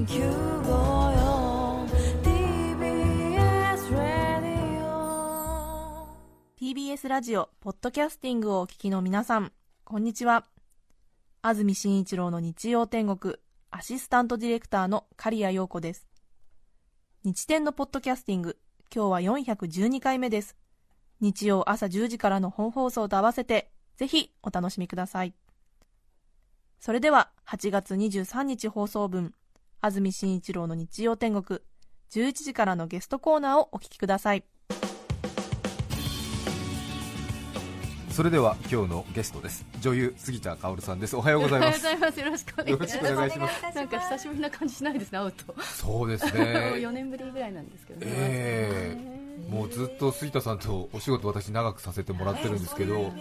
TBS ラディオ TBS ラジオポッドキャスティングをお聞きの皆さんこんにちは。安住紳一郎の日曜天国アシスタントディレクターの刈谷陽子です。日天のポッドキャスティング今日は412回目です。日曜朝10時からの本放送と合わせてぜひお楽しみください。それでは8月23日放送分安住紳一郎の日曜天国11時からのゲストコーナーをお聞きくださいそれでは今日のゲストです女優杉田薫さんですおはようございますおはようございます。よろしくお願いします。なんか久しぶりな感じしないですね、会うと。そうです4ね 年ぶりぐらいなんですけどね。ええもうずっと杉田さんとお仕事私長くさせてもらってるんですけど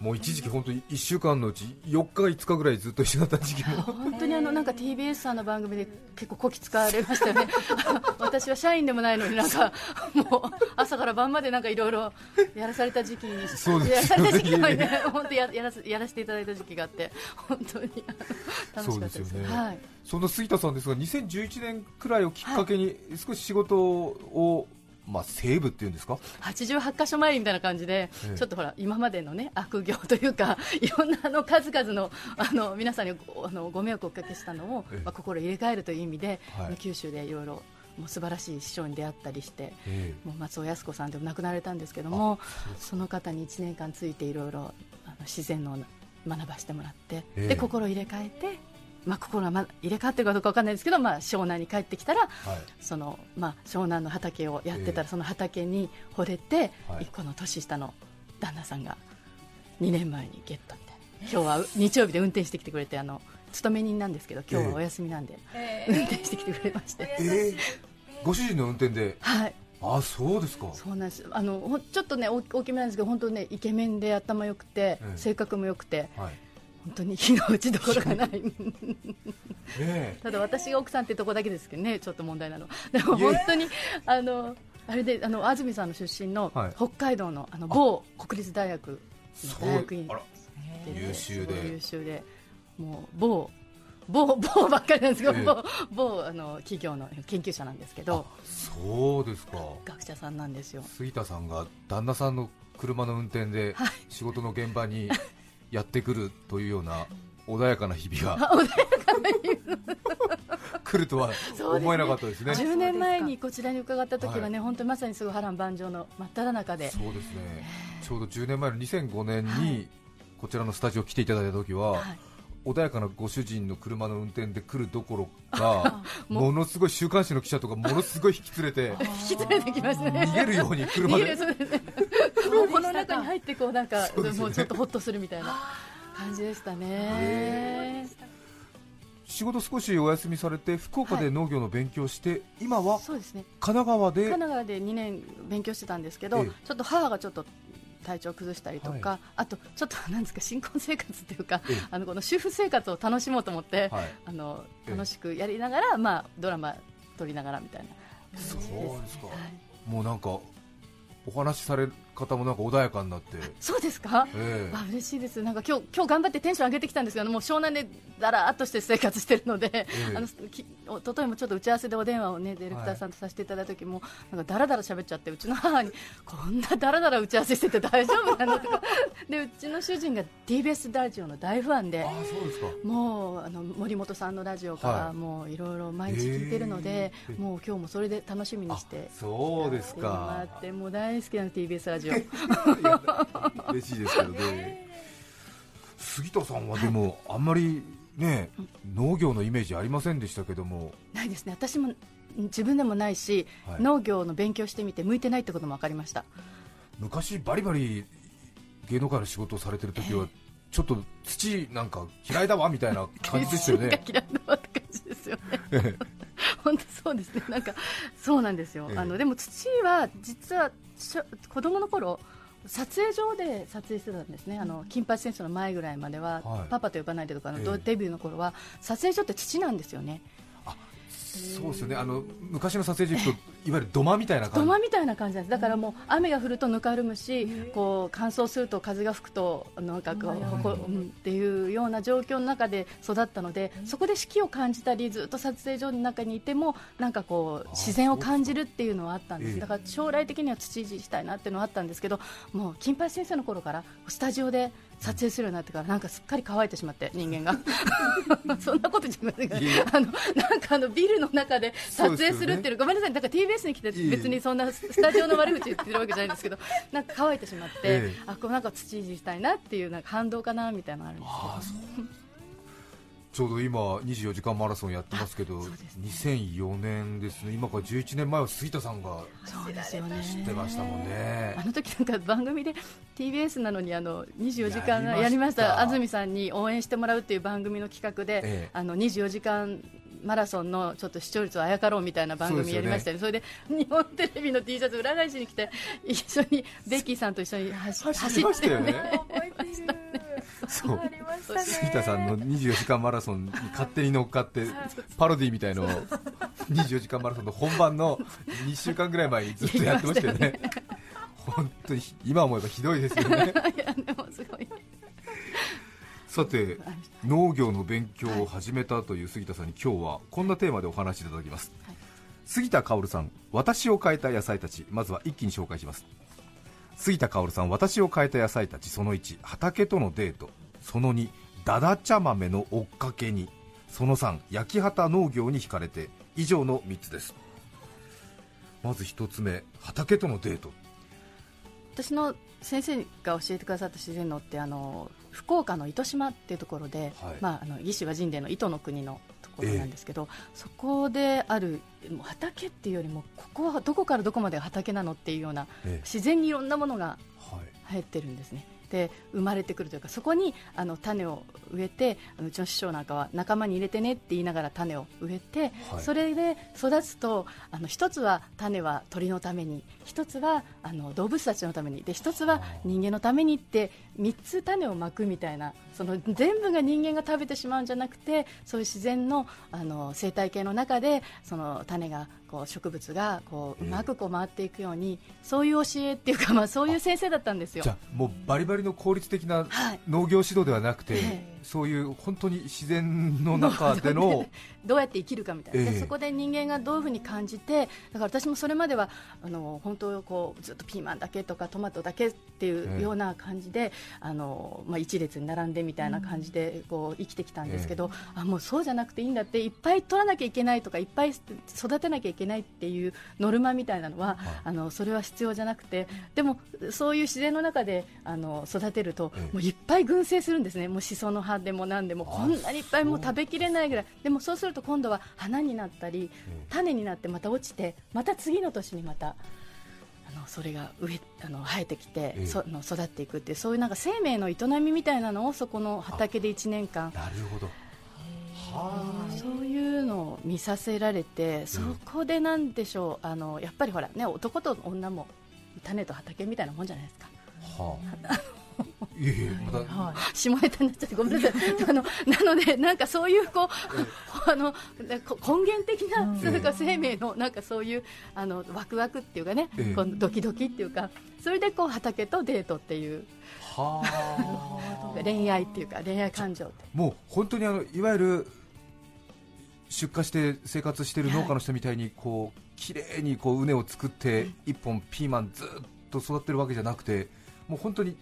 もう一時期本当に1週間のうち4日5日ぐらいずっと一緒だった時期も本当にあのなんか TBS さんの番組で結構こき使われましたよね。私は社員でもないのになんかもう朝から晩までなんかいろいろやらされた時期にそうですやらされた時期がね本当ややらせやらせていただいた時期があって本当に楽しかったです。そうですよねはい。そんな杉田さんですが2011年くらいをきっかけに少し仕事を、まあ、セーブっていうんですか？88箇所参りみたいな感じで、ええ。ちょっとほら今までのね 悪行というかいろんなあの数々の あの皆さんにごあのご迷惑をおかけしたのを、ええ。まあ、心を入れ替えるという意味で、はい。九州でいろいろもう素晴らしい師匠に出会ったりして。えもう松尾靖子さんでも亡くなられたんですけどもその方に1年間ついていろいろあの自然の学ばせてもらって、ええ。で心を入れ替えて、まあ、心がま入れ替わってるかどうかわかんないですけど、まあ、湘南に帰ってきたらえはい。その、まあ、湘南の畑をやってたら、ええ。その畑に惚れて、はい。一個の年下の旦那さんが2年前にゲットみたいな。今日は日曜日で運転してきてくれてあの勤め人なんですけど今日はお休みなんで、運転してきてくれまして、ええ。ご主人の運転で？はい。あそうですか。そうなんです。あのほちょっとね大大きめなんですけど本当ねイケメンで頭良くて、ええ。性格も良くてはい本当に火の打ちどころがない。え。ただ私が奥さんってとこだけですけどねちょっと問題なの。でも本当にあのあれであの安住さんの出身のはい。北海道のあの某国立大学の大学院優秀で。優秀で。もう某某 某ばっかりなんですけど、ええ。某某あの企業の研究者なんですけど。そうですか。学者さんなんですよ。杉田さんが旦那さんの車の運転ではい。仕事の現場にやってくるというような穏やかな日々があ穏やかな日来るとは思えなかったですね。10年前にこちらに伺った時はね、本当にまさにすごい波乱万丈の真っ只中で、そうですね。ちょうど10年前の2005年にこちらのスタジオ来ていただいた時は、はい穏やかなご主人の車の運転で来るどころか ものすごい週刊誌の記者とかものすごい引き連れて 引き連れてきましたね。逃げるように車逃げでるそうですねもうこの中に入ってこうなんかもうちょっとホッとするみたいな感じでしたね。仕事少しお休みされて福岡で農業の勉強をして、今はそうですね。神奈川で神奈川で2年勉強してたんですけど、ええ。ちょっと母がちょっと体調を崩したりとか、はあとちょっとなんですか新婚生活っていうか、ええ。あのこの主婦生活を楽しもうと思って、はい。あのええ。楽しくやりながら、まあ、ドラマ撮りながらみたいなそうですか。はい。もうなんかお話しされる方もなんか穏やかになって、そうですか？ええ。あ嬉しいです、なんか今日今日頑張ってテンション上げてきたんですけど、もう湘南でだらーっとして生活してるので、えあのきおとといもちょっと打ち合わせでお電話をねディレクターさんとさせていただいた時 も、なんかだらだら喋っちゃって、うちの母に、こんなだらだら打ち合わせしてて大丈夫なのとか、でうちの主人が TBS ラジオの大ファンであ。あそうですか。もうあの森本さんのラジオから、はい。もういろいろ毎日聞いてるので、へーもう今日もそれで楽しみにあしてそうですか。もう大好きなの TBS ラジオ いや嬉しいですけどね。杉田さんはでもあんまりね農業のイメージありませんでしたけども。ないですね。私も自分でもないし、はい。農業の勉強してみて向いてないってことも分かりました。昔バリバリ芸能界の仕事をされてる時はちょっと土なんか嫌いだわみたいな感じでしたよね。が嫌いなって感じですよね本当そうですね。なんかそうなんですよ、ええ。あのでも土は実は子供の頃撮影所で撮影してたんですね、あの金八戦争の前ぐらいまでは、はい。パパと呼ばないでとかの、ええ。デビューの頃は撮影所って土なんですよね、そうですよね。あの昔の撮影時といわゆる土間みたいな感じ。土間みたいな感じなんです。だからもう雨が降るとぬかるむしこう乾燥すると風が吹くとなんかこうこううんっていうような状況の中で育ったのでそこで四季を感じたりずっと撮影所の中にいてもなんかこう自然を感じるっていうのはあったんでええすだから将来的には土いじりしたいなっていうのはあったんですけどもう金八先生の頃からスタジオで撮影するようになってからなんかすっかり乾いてしまって 人間が。そんなことじゃない。いえいえ。あのなんかあのビルの中で撮影するっていうごめんなさい、だから TBS に来て別にそんなスタジオの悪口言ってるわけじゃないんですけど、なんか乾いてしまって、ええ。あこうなんか土いじりしたいなっていうなんか反動かなみたいなのあるんですああそうちょうど今24時間マラソンやってますけどね。2004年ですね。今から11年前は杉田さんがそうですよね。知ってましたもんね。あの時なんか番組で TBS なのにあの24時間やりました。安住さんに応援してもらうっていう番組の企画で、ええ。あの24時間マラソンのちょっと視聴率をあやかろうみたいな番組やりましたよ。ねそれで日本テレビの T シャツ裏返しに来て一緒にベッキーさんと一緒に走走りましたよねそう。杉田さんの24時間マラソンに勝手に乗っかってパロディみたいのを24時間マラソンの本番の2週間ぐらい前にずっとやってましたよね。本当に今思えばひどいですよね。さて農業の勉強を始めたという杉田さんに今日はこんなテーマでお話しいただきます、はい。杉田薫さん私を変えた野菜たちまずは一気に紹介します。杉田薫さん私を変えた野菜たちその1畑とのデートその2ダダ茶豆の追っかけに。その3焼き畑農業に惹かれて。以上の3つです。まず1つ目畑とのデート。私の先生が教えてくださった自然農ってあの福岡の糸島っていうところで、はい。まあ、あの義手は神殿の糸の国のところなんですけど、そこである畑っていうよりもここはどこからどこまでが畑なのっていうようなえ自然にいろんなものがえはい。生えてるんですねで生まれてくるというかそこにあの種を植えてあのうちの師匠なんかは仲間に入れてねって言いながら種を植えて、はい。それで育つとあの一つは種は鳥のために一つはあの動物たちのためにで一つは人間のためにって3つ種をまくみたいなその全部が人間が食べてしまうんじゃなくてそういう自然のあの生態系の中でその種がこう植物がこううまくこう回っていくように、そういう教えっていうか、まあ、そういう先生だったんですよ。じ。ゃあもうバリバリの効率的なはい。農業指導ではなくて、ええ。そういう本当に自然の中でのどうやって生きるかみたいな、ええ。でそこで人間がどういうふうに感じてだから私もそれまではあの本当こうずっとピーマンだけとかトマトだけっていええうような感じで、あのまあ、一列に並んでみたいな感じでこう生きてきたんですけど、あもうそうじゃなくていいんだっていっぱい取らなきゃいけないとかいっぱい育てなきゃいけないっていうノルマみたいなのは、はい。あのそれは必要じゃなくてでもそういう自然の中であの育てると、ええもういっぱい群生するんですね。もうシソの葉でも何でもあこんなにいっぱいもう食べきれないぐらい。でもそうすると今度は花になったりえ種になってまた落ちてまた次の年にまたあのそれが植えあの生えてきて、ええ。その育っていくっていうそういうなんか生命の営みみたいなのをそこの畑で1年間。なるほど。はそういうのを見させられてそこでなんでしょうあのやっぱりほらね男と女も種と畑みたいなもんじゃないですか。あはあ いえいえまた、下ネタになっちゃってごめんなさい。あの なのでなんかそういうこうあのこ根源的ななん。か生命のなんかそういうあのワクワクっていうかね、ええ。このドキドキっていうかそれでこう畑とデートっていう。はあ。恋愛っていうか恋愛感情って。もう本当にあのいわゆる出荷して生活している農家の人みたいにこう綺麗にこう畝を作って一本ピーマンずっと育ってるわけじゃなくてもう本当に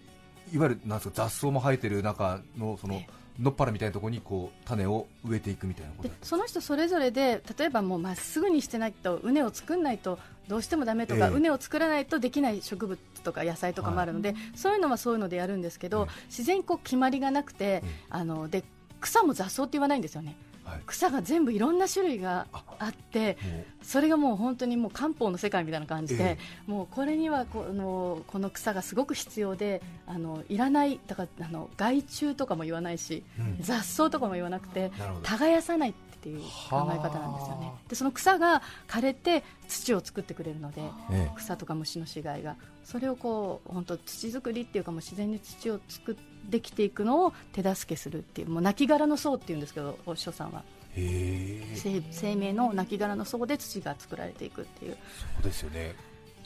いわゆるなんですか雑草も生えてる中のそののっぱらみたいなところにこう種を植えていくみたいなことでその人それぞれで例えばもうまっすぐにしてないと畝を作らないとどうしてもダメとか、ええ。畝を作らないとできない植物とか野菜とかもあるので、そういうのはそういうのでやるんですけど、え自然にこう決まりがなくて、あので草も雑草って言わないんですよね。はい草が全部いろんな種類があ。ってそれがもう本当にもう漢方の世界みたいな感じで、えもうこれにはこのこの草がすごく必要であのいらないだからあの害虫とかも言わないし、うん。雑草とかも言わなくて耕さないっていう考え方なんですよね。はでその草が枯れて土を作ってくれるのでえ草とか虫の死骸が。それをこう本当土作りっていうかもう自然に土を作ってきていくのを手助けするっていうもう亡骸の層っていうんですけどお師匠さんは。生命の亡骸の層で土が作られていくっていう。そうですよね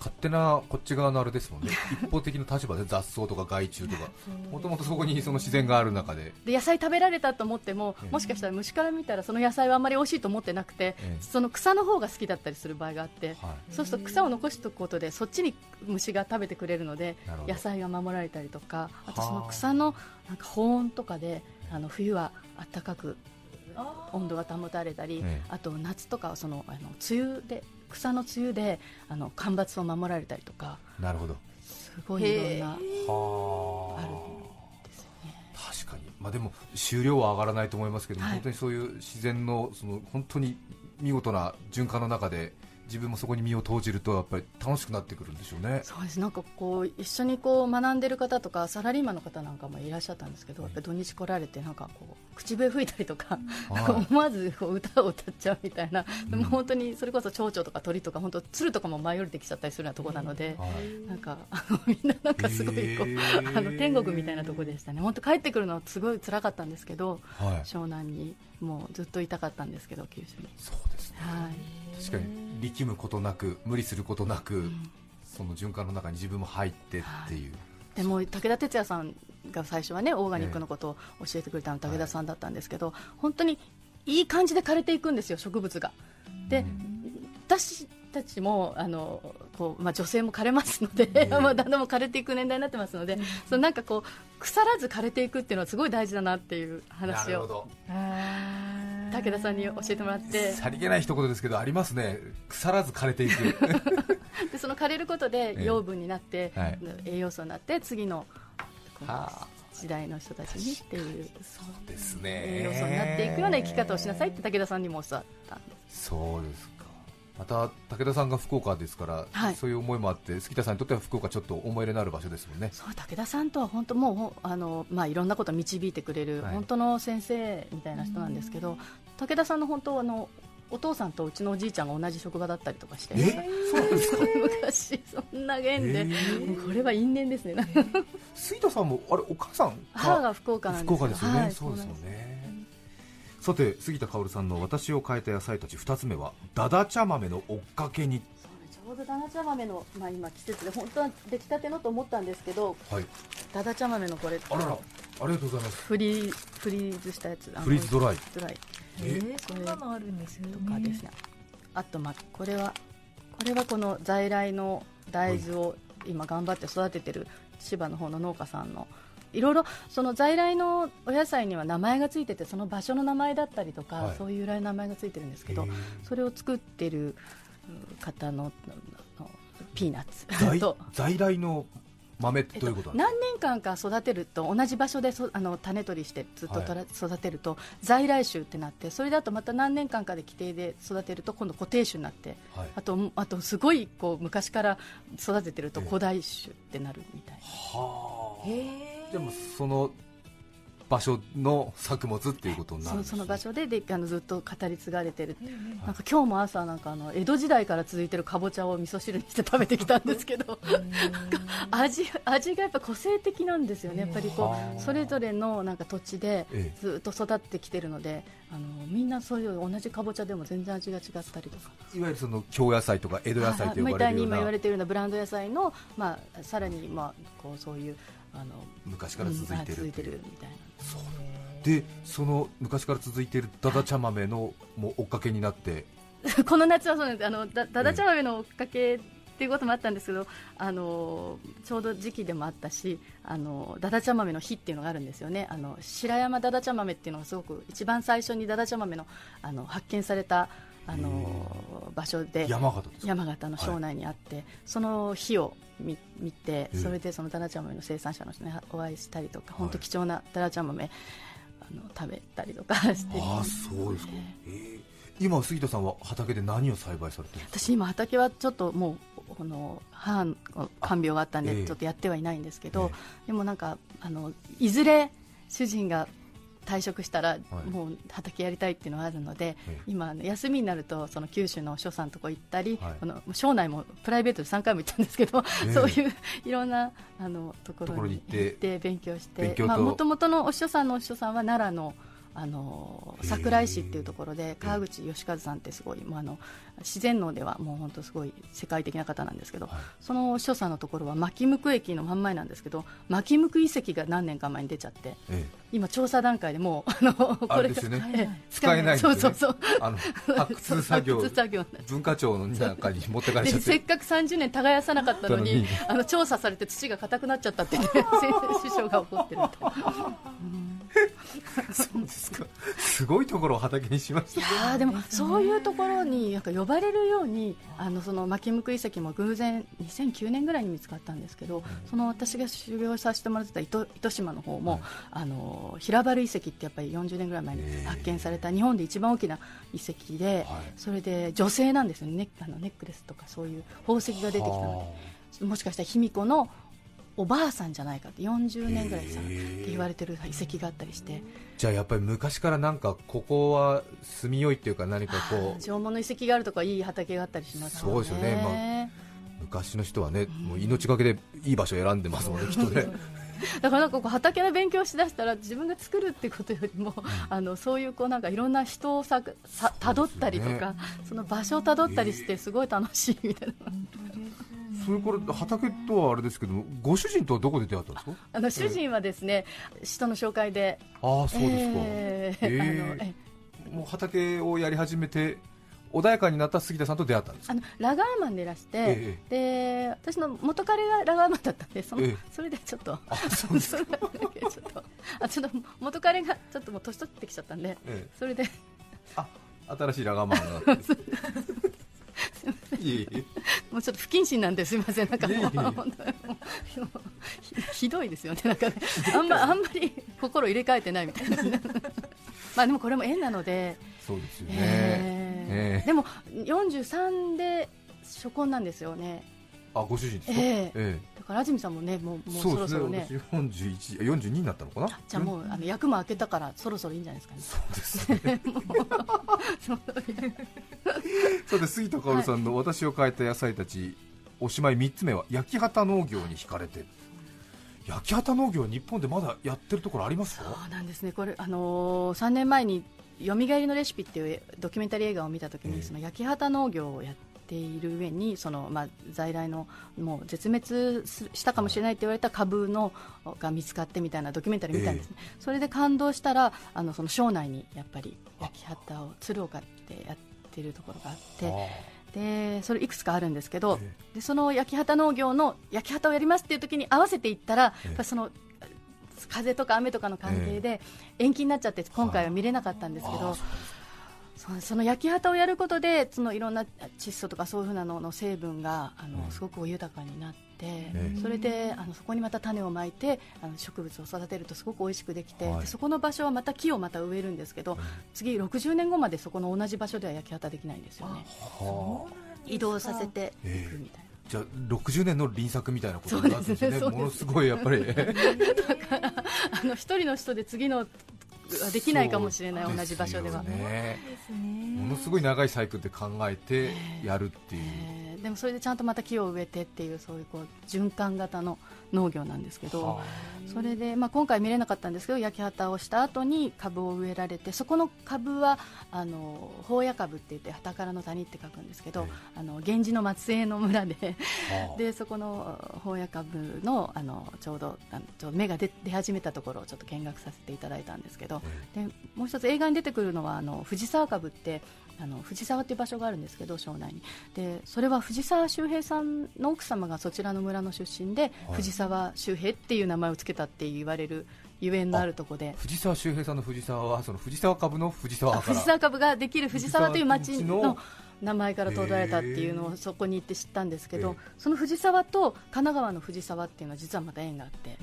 勝手なこっち側のあれですもんね。一方的な立場で雑草とか害虫とか。もともとそこにその自然がある中で。で野菜食べられたと思ってもええもしかしたら虫から見たらその野菜はあんまり美味しいと思ってなくて、ええ。その草の方が好きだったりする場合があって、はい。そうすると草を残しておくことでそっちに虫が食べてくれるので野菜が守られたりとかあ。とはあその草のなんか保温とかであの冬は暖かく温度が保たれたり、ええ。あと夏とかはそのあの梅雨で草の梅雨であの干ばつを守られたりとか。なるほど。すごいいろんなはあるんですよね。確かに、まあ、でも収量は上がらないと思いますけど、はい。本当にそういう自然のその本当に見事な循環の中で自分もそこに身を投じるとやっぱり楽しくなってくるんでしょうね。そうですなんかこう一緒にこう学んでる方とかサラリーマンの方なんかもいらっしゃったんですけど、やっぱり土日来られてなんかこう口笛吹いたりとか、はい思わずこう歌を歌っちゃうみたいな、でうんも本当にそれこそ蝶々とか鳥とか本当鶴とかも舞い降りてきちゃったりするようなところなので、はいなんかみんななんかすごいこう、へーあの天国みたいなところでしたね。本当帰ってくるのはすごい辛かったんですけど、はい、湘南にもうずっといたかったんですけど九州に。そうですねはい。確かに力むことなく無理することなく、その循環の中に自分も入ってっていう、でも武田鉄矢さんが最初はねオーガニックのことを教えてくれたの武田さんだったんですけど、本当にいい感じで枯れていくんですよ植物が。で、私たちもあのこう、まあ、女性も枯れますので、ええ。まあ、旦那も枯れていく年代になってますので、そのなんかこう腐らず枯れていくっていうのはすごい大事だなっていうな話を。るほど武田さんに教えてもらって。さりげない一言ですけどありますね。腐らず枯れていく。でその枯れることで ええ。養分になって、はい。栄養素になって次の時代の人たちにっていう。そうですね。栄養素になっていくような生き方をしなさいって武田さんにも教わったんです。そうですかまた武田さんが福岡ですから、はい。そういう思いもあって杉田さんにとっては福岡ちょっと思い入れのある場所ですもんね。そう武田さんとは本当もうあの、まあ、いろんなことを導いてくれる、はい。本当の先生みたいな人なんですけど武田さんの本当あのお父さんとうちのおじいちゃんが同じ職場だったりとかしてえ？そうなんですか昔そんな縁で、これは因縁ですね。杉田さんもあれお母さん母が福岡なんです福岡ですよね、はい。そうですよねさて杉田薫さんの私を変えた野菜たち2つ目はダダ茶豆の追っかけに。ちょうどダダ茶豆の、まあ、今季節で本当は出来たてのと思ったんですけどはい。ダダ茶豆のこれ。あららありがとうございます。フリーフリーズしたやつ。フリーズドライ。ドライ。ええー、そんなのあるんですよねとかですね。あとまあこれはこれはこの在来の大豆を今頑張って育ててる千葉の方の農家さんのいろいろその在来のお野菜には名前がついててその場所の名前だったりとか、はい。そういう由来の名前がついてるんですけどそれを作ってるうん方ののピーナッツ。在 と。在来の豆ってえっとどういうことなんです何年間か育てると同じ場所でそあの種取りしてずっととら育てると在来種ってなってそれだとまた何年間かで規定で育てると今度固定種になってか、はい、あとあとすごいこう昔から育ててるとええ。古代種ってなるみたいはあ。へえでもその場所の作物っていうことになるね、そその場所でであのずっと語り継がれてるうんうんなんか今日も朝なんかあの江戸時代から続いてるかぼちゃを味噌汁にして食べてきたんですけど。味味がやっぱ個性的なんですよね。やっぱりこはあ。うそれぞれのなんか土地でええ。ずっと育ってきてるのであのみんなそういう同じかぼちゃでも全然味が違ったりとか。いわゆるその京野菜とか江戸野菜と呼ばみたいにれるような今言われているようなブランド野菜の、まあ、さらに、まあ、こうそういうあの昔から続いてるう。ん続いてるみたいな。そう。でその昔から続いているダダ茶豆のもう追っかけになって。この夏はそうなんです。あのだだだ茶豆の追っかけっていうこともあったんですけどあのちょうど時期でもあったしあのだだ茶豆の日っていうのがあるんですよね。あの白山だだ茶豆っていうのがすごく一番最初にだだ茶豆のあの発見されたあの場所で山形山形の庄内にあって、その日を見見てええ。それでそのだら茶豆の生産者の人にお会いしたりとか、い。本当貴重なだら茶豆あの食べたりとかしてああそうですか、えー今杉田さんは畑で何を栽培されてるんですか？私今畑はちょっともうこの母の看病があったんええ。でちょっとやってはいないんですけど、え。でもなんかあのいずれ主人が退職したら、はい。もう畑やりたいっていうのはあるので、ええ。今休みになるとその九州の所さんとこ行ったり、はい。この省内もプライベートで3回も行ったんですけど、ええ。そういういろんなあのところに行って勉強して勉強とまあ元々のお師匠さんのお師匠さんは奈良のあの桜井市っていうところで川口義和さんってすごいもうあの自然農ではもう本当すごい世界的な方なんですけど、はい。その所作のところは牧向駅の真ん前なんですけど牧向遺跡が何年か前に出ちゃってえ今調査段階でもうあのこあれですよね。ええ使えないね。そうそうそう。あの発掘作業。文化庁の中に持ってかれでちゃって。せっかく30年耕さなかったのになのに。あの調査されて土が硬くなっちゃったって、ね、師匠が怒ってるみたいな。そうですか。すごいところを畑にしましいたやーでもそういうところになんか呼ばれるようにあのその牧向遺跡も偶然2009年ぐらいに見つかったんですけど、その私が修行させてもらってた糸糸島の方も、はいあの平原遺跡ってやっぱり40年ぐらい前に発見された日本で一番大きな遺跡で、はい。それで女性なんですよね。あのネックレスとかそういう宝石が出てきたので。もしかしたら卑弥呼のおばあさんじゃないかって40年ぐらいさって言われてる遺跡があったりして。じゃあやっぱり昔からなんかここは住みよいっていうか何かこう縄文の遺跡があるとかいい畑があったりしますよね。そうですよね。昔の人はねもう命がけでいい場所を選んでますもんね きっとね。だからなんかこう畑の勉強しだしたら自分が作るってことよりも、あのそういうこうなんかいろんな人をささ辿ったりとかその場所を辿ったりしてすごい楽しいみたいな、それから畑とはあれですけどもご主人とはどこで出会ったんですか？あの主人はですね人の紹介で。ああそうですか、えーへー。あのえもう畑をやり始めて穏やかになった杉田さんと出会ったんですか？あのラガーマンでいらして、えで私の元彼がラガーマンだったんでその、ええ。それでちょっとあそうです ちょっとあちょっと元彼がちょっともう年取ってきちゃったんでええ。それで。あ新しいラガーマンがあっていえいえもうちょっと不謹慎なんですみません。なんかもう本当ひひどいですよね。なんかね。あんま あんまり 心入れ替えてないみたいな。まあでもこれも縁なので、そうですよね、えー。ええでも43で初婚なんですよね。あご主人ですか、え。ええだから安住さんもねもうもうそろそろね。ですね私41 42になったのかな？じゃあもうあの役も開けたからそろそろいいんじゃないですかね。そうですね。さて杉田薫さんの「私を変えた野菜たち」おしまい3つ目は焼き畑農業に惹かれて。焼き畑農業は日本でまだやってるところありますか？そうなんですね。これあのー、3年前に「よみがえりのレシピ」っていうドキュメンタリー映画を見たときに、ええ。その焼き畑農業をやっている上にその、まあ、在来のもう絶滅すしたかもしれないって言われた株のが見つかってみたいなドキュメンタリー見たんですね、それで感動したらあのその省内にやっぱり焼き畑を鶴岡ってやってるところがあってでそれいくつかあるんですけど、えでその焼き畑農業の焼き畑をやりますっていう時に合わせていったら、ええ。やっぱりその風とか雨とかの関係で延期になっちゃって今回は見れなかったんですけど、ああその焼き畑をやることでそのいろんな窒素とかそういうふうなのの成分があの、うん。すごく豊かになって、えそれであのそこにまた種をまいてあの植物を育てるとすごく美味しくできて、はい。でそこの場所はまた木をまた植えるんですけど、次60年後までそこの同じ場所では焼き畑できないんですよね。はあ。移動させていくみたいな。じゃあ60年の輪作みたいなことになるんですね。すね。ものすごいやっぱり。あの一人の人で次のはできないかもしれないそう。同じ場所では。ものすごい長いサイクルで考えてやるっていう、えーでもそれでちゃんとまた木を植えてっていうそういうこう循環型の農業なんですけど、はそれで、まあ、今回見れなかったんですけど焼き畑をした後に株を植えられてそこの株はあの宝屋株って言って畑からの谷って書くんですけど、あの源氏の末裔の村ではあ。でそこの宝屋株のあのちょうどあのちょうど芽が出出始めたところをちょっと見学させていただいたんですけど、でもう一つ映画に出てくるのはあの藤沢株ってあの藤沢っていう場所があるんですけど庄内に。でそれは藤沢周平さんの奥様がそちらの村の出身で、はい。藤沢周平っていう名前をつけたって言われるゆえんのあるとこで。藤沢周平さんの藤沢はその藤沢株の藤沢藤沢株ができる藤沢という町の名前から取られたっていうのをそこに行って知ったんですけど、ええ。その藤沢と神奈川の藤沢っていうのは実はまた縁があって。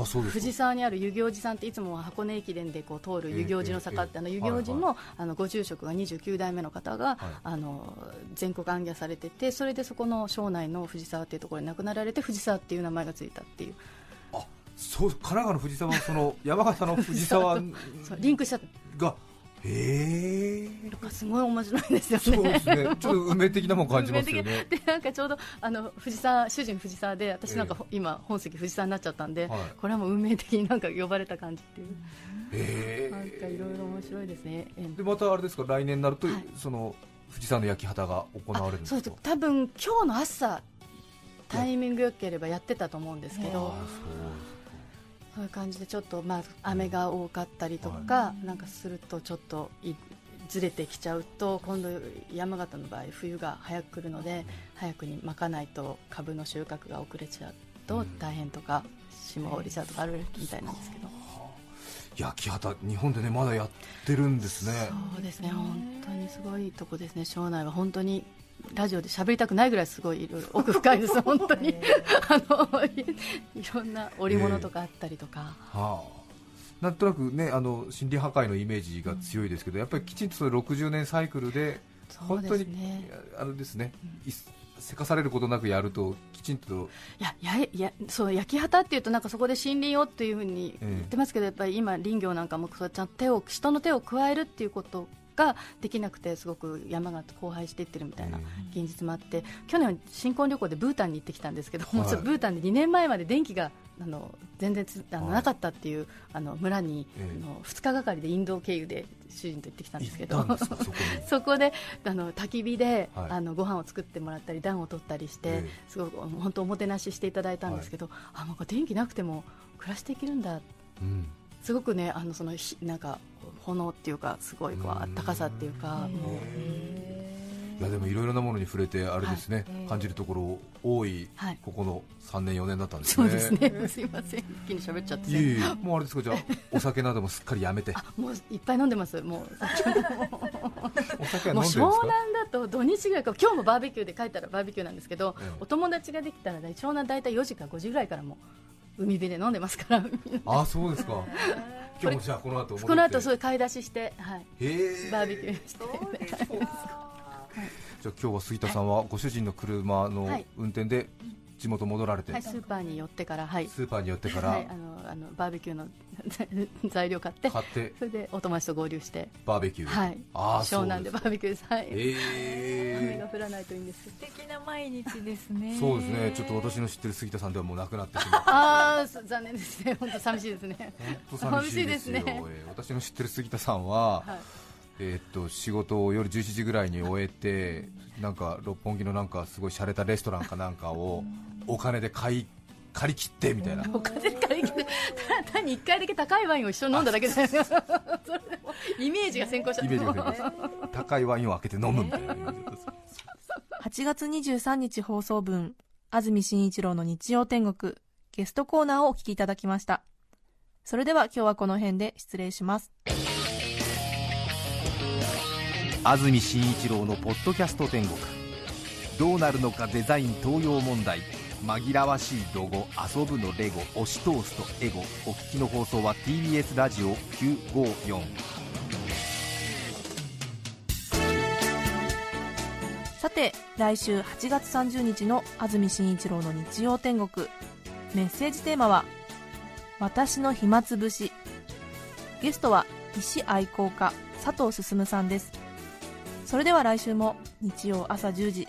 あそうですか。藤沢にある遊行寺さんっていつも箱根駅伝でこう通る遊行寺の坂って、ええあの遊行寺の,、あのご住職が29代目の方が、はい。あの全国行脚されててそれでそこの庄内の藤沢っていうところに亡くなられて藤沢っていう名前がついたっていう。あそう神奈川の藤沢はその山形の藤沢リンクしちゃっがへえたのがすごい面白いですよね。そうですね。ちょっと運命的なもん感じますよね。でなんかちょうどあの藤沢主人藤沢で私なんか、今本籍藤沢になっちゃったんで、はい。これはもう運命的になんか呼ばれた感じっていう。えなんかいろいろ面白いですね。えでまたあれですか？来年になると、はい。その富士山の焼き畑が行われるんですか？そうです。多分今日の朝タイミング良ければやってたと思うんですけど。ああそういう感じでちょっと、まあ、雨が多かったりとか、なんかするとちょっといずれてきちゃうと今度山形の場合冬が早く来るので早くにまかないと株の収穫が遅れちゃうと大変とか霜降りちゃうとかあるみたいなんですけど、焼き畑日本でねまだやってるんですね。そうですね本当にすごいとこですね。庄内は本当にラジオで喋りたくないぐらいすごいいろいろ奥深いです 本当に。あのいいろんな織物とかあったりとか、はあ。なんとなくねあの森林破壊のイメージが強いですけど、やっぱりきちんとその60年サイクルでそう本当に、ですねあれですね、いせかされることなくやるときちんと。いやややそう焼き畑っていうとなんかそこで森林をっていうふうにええ言ってますけど、やっぱり今林業なんかもそうちゃんと手を人の手を加えるっていうことができなくてすごく山が荒廃していってるみたいなえ現実もあって去年新婚旅行でブータンに行ってきたんですけど、もうはいちょっとブータンで2年前まで電気があの全然つあの、はい。なかったっていうあの村に、ええ。あの2日がかりでインド経由で主人と行ってきたんですけど。そこであの焚き火で、はい。あのご飯を作ってもらったり暖を取ったりして、ええ。すごく本当おもてなししていただいたんですけど、あもう電気なくても暮らしていけるんだ。うん。すごくねあのそのひなんか炎っていうかすごいこううんあったかさっていうか、もう。いやでもいろいろなものに触れてあれですね、はい。感じるところ多い、はい。ここの3年4年だったんですね。そうですね、すいません。一気に喋っちゃって。いえいえ。もうあれですかじゃあ お酒などもすっかりやめて。あもういっぱい飲んでます。もう お酒は飲んでるんもうですか？湘南だと土日ぐらいか今日もバーベキューで帰ったらバーベキューなんですけど、ええ。お友達ができたら湘南大体4時か5時ぐらいからもう海辺で飲んでますから。あそうですか。今日もじゃあこの後この後そういう買い出しして、はい、バーベキューして。じゃあ今日は杉田さんはご主人の車のはい。運転で地元戻られて、はい、スーパーに寄ってから、はい。スーパーに寄ってから。はい、あのあのバーベキューの 材料買って。買って。それでお友達と合流して、バーベキュー。で、はい、ああ湘南でバーベキューです、はい。え雨が降らないといいんです素敵な毎日ですね。そうですね。ちょっと私の知ってる杉田さんではもうなくなってしまうああそ残念ですね。本当寂しいですね。本当寂しいですね。えー私の知ってる杉田さんは、はい。えーっと仕事を夜11時ぐらいに終えてなんか六本木のなんかすごい洒落たレストランかなんかをお金で買い借り切ってみたいな。お金借り切ってただ単に1回だけ高いワインを一緒に飲んだだけでそれでもイメージが先行しちゃってイメージが先行高いワインを開けて飲むみたいな。イメージだったんです8月23日放送分、安住紳一郎の日曜天国、ゲストコーナーをお聞きいただきました。それでは今日はこの辺で失礼します。安住紳一郎のポッドキャスト天国。どうなるのかデザイン東洋問題紛らわしいロゴ遊ぶのレゴ押し通すとエゴお聞きの放送は TBS ラジオ954さて、来週8月30日の安住紳一郎の日曜天国、メッセージテーマは、私の暇つぶし。ゲストは石愛好家佐藤進さんです。それでは来週も日曜朝10時、